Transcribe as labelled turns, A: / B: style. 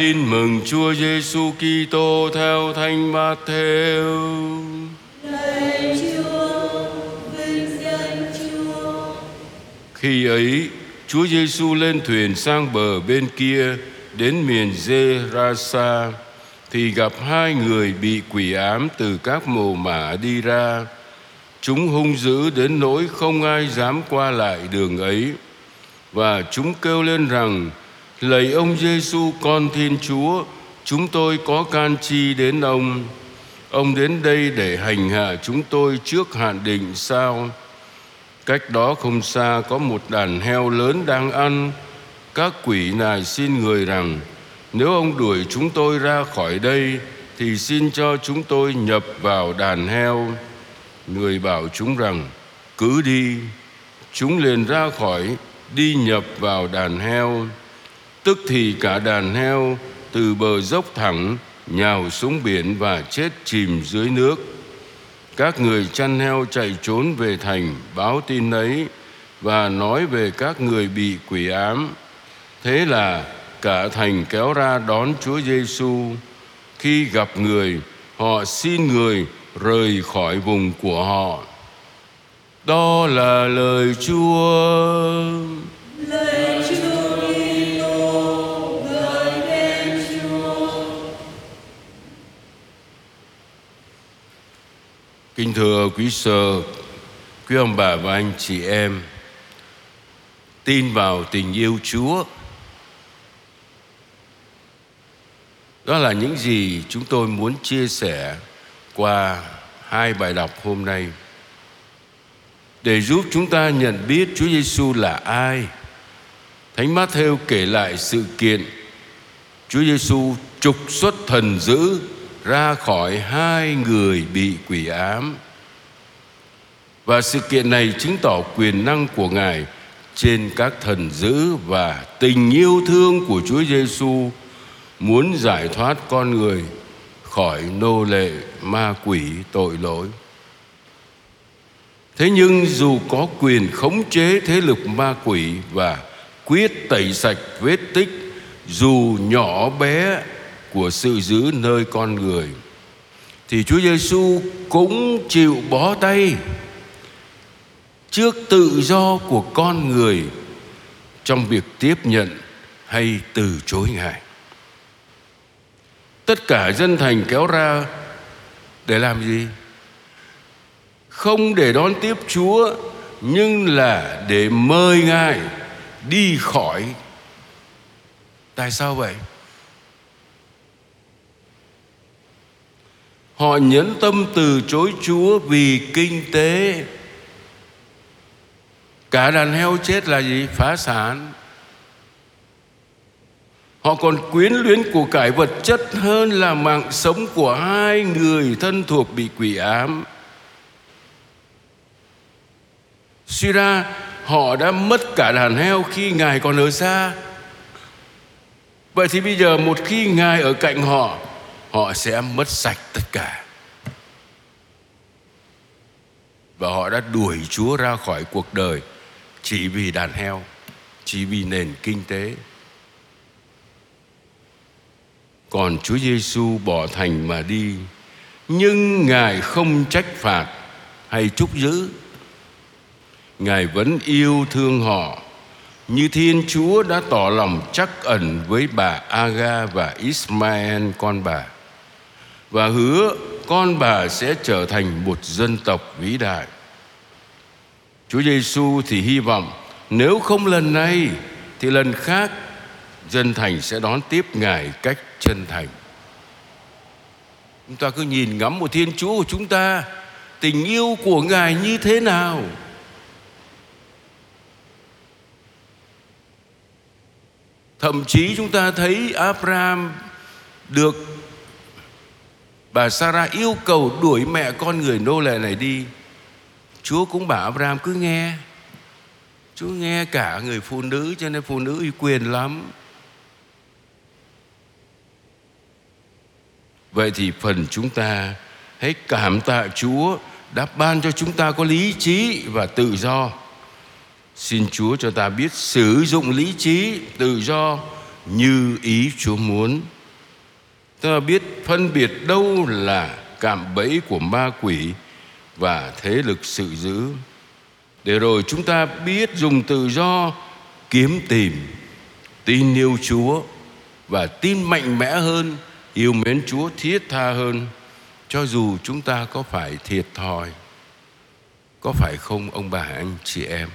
A: Tin mừng Chúa Giêsu Kitô theo Thánh Matthew.
B: Lạy Chúa, vinh danh Chúa.
A: Khi ấy, Chúa Giêsu lên thuyền sang bờ bên kia đến miền Gerasa thì gặp hai người bị quỷ ám từ các mồ mả đi ra. Chúng hung dữ đến nỗi không ai dám qua lại đường ấy và chúng kêu lên rằng lạy ông Giêsu con Thiên Chúa, chúng tôi có can chi đến ông. Ông đến đây để hành hạ chúng tôi trước hạn định sao. Cách đó không xa có một đàn heo lớn đang ăn. Các quỷ này xin người rằng, nếu ông đuổi chúng tôi ra khỏi đây, thì xin cho chúng tôi nhập vào đàn heo. Người bảo chúng rằng, cứ đi, chúng liền ra khỏi, đi nhập vào đàn heo tức thì cả đàn heo từ bờ dốc thẳng, nhào xuống biển và chết chìm dưới nước. Các người chăn heo chạy trốn về thành, báo tin ấy và nói về các người bị quỷ ám. Thế là cả thành kéo ra đón Chúa Giêsu khi gặp người, họ xin người rời khỏi vùng của họ. Đó là lời Chúa. Kính thưa quý sơ, quý ông bà và anh chị em, tin vào tình yêu Chúa. Đó là những gì chúng tôi muốn chia sẻ qua hai bài đọc hôm nay để giúp chúng ta nhận biết Chúa Giêsu là ai. Thánh Matthew kể lại sự kiện Chúa Giêsu trục xuất thần dữ ra khỏi hai người bị quỷ ám. Và sự kiện này chứng tỏ quyền năng của Ngài trên các thần dữ và tình yêu thương của Chúa Giêsu muốn giải thoát con người khỏi nô lệ ma quỷ tội lỗi. Thế nhưng dù có quyền khống chế thế lực ma quỷ và quyết tẩy sạch vết tích, dù nhỏ bé của sự giữ nơi con người, thì Chúa Giêsu cũng chịu bó tay trước tự do của con người trong việc tiếp nhận hay từ chối Ngài. Tất cả dân thành kéo ra để làm gì? Không để đón tiếp Chúa, nhưng là để mời Ngài đi khỏi. Tại sao vậy? Họ nhẫn tâm từ chối Chúa vì kinh tế. Cả đàn heo chết là gì? Phá sản. Họ còn quyến luyến của cải vật chất hơn là mạng sống của hai người thân thuộc bị quỷ ám. Suy ra họ đã mất cả đàn heo khi Ngài còn ở xa. Vậy thì bây giờ một khi Ngài ở cạnh họ, họ sẽ mất sạch tất cả. Và họ đã đuổi Chúa ra khỏi cuộc đời chỉ vì đàn heo, chỉ vì nền kinh tế. Còn Chúa Giêsu bỏ thành mà đi, nhưng Ngài không trách phạt hay trúc giữ. Ngài vẫn yêu thương họ như Thiên Chúa đã tỏ lòng chắc ẩn với bà Aga và Ismael con bà và hứa con bà sẽ trở thành một dân tộc vĩ đại. Chúa Giêsu thì hy vọng nếu không lần này thì lần khác dân thành sẽ đón tiếp Ngài cách chân thành. Chúng ta cứ nhìn ngắm một Thiên Chúa của chúng ta, tình yêu của Ngài như thế nào? Thậm chí chúng ta thấy Abraham được bà Sarah yêu cầu đuổi mẹ con người nô lệ này đi. Chúa cũng bảo Abraham cứ nghe. Chúa nghe cả người phụ nữ cho nên phụ nữ uy quyền lắm. Vậy thì phần chúng ta hãy cảm tạ Chúa đã ban cho chúng ta có lý trí và tự do. Xin Chúa cho ta biết sử dụng lý trí, tự do như ý Chúa muốn. Ta biết phân biệt đâu là cạm bẫy của ma quỷ và thế lực sự dữ. Để rồi chúng ta biết dùng tự do kiếm tìm, tin yêu Chúa và tin mạnh mẽ hơn, yêu mến Chúa thiết tha hơn cho dù chúng ta có phải thiệt thòi có phải không ông bà anh chị em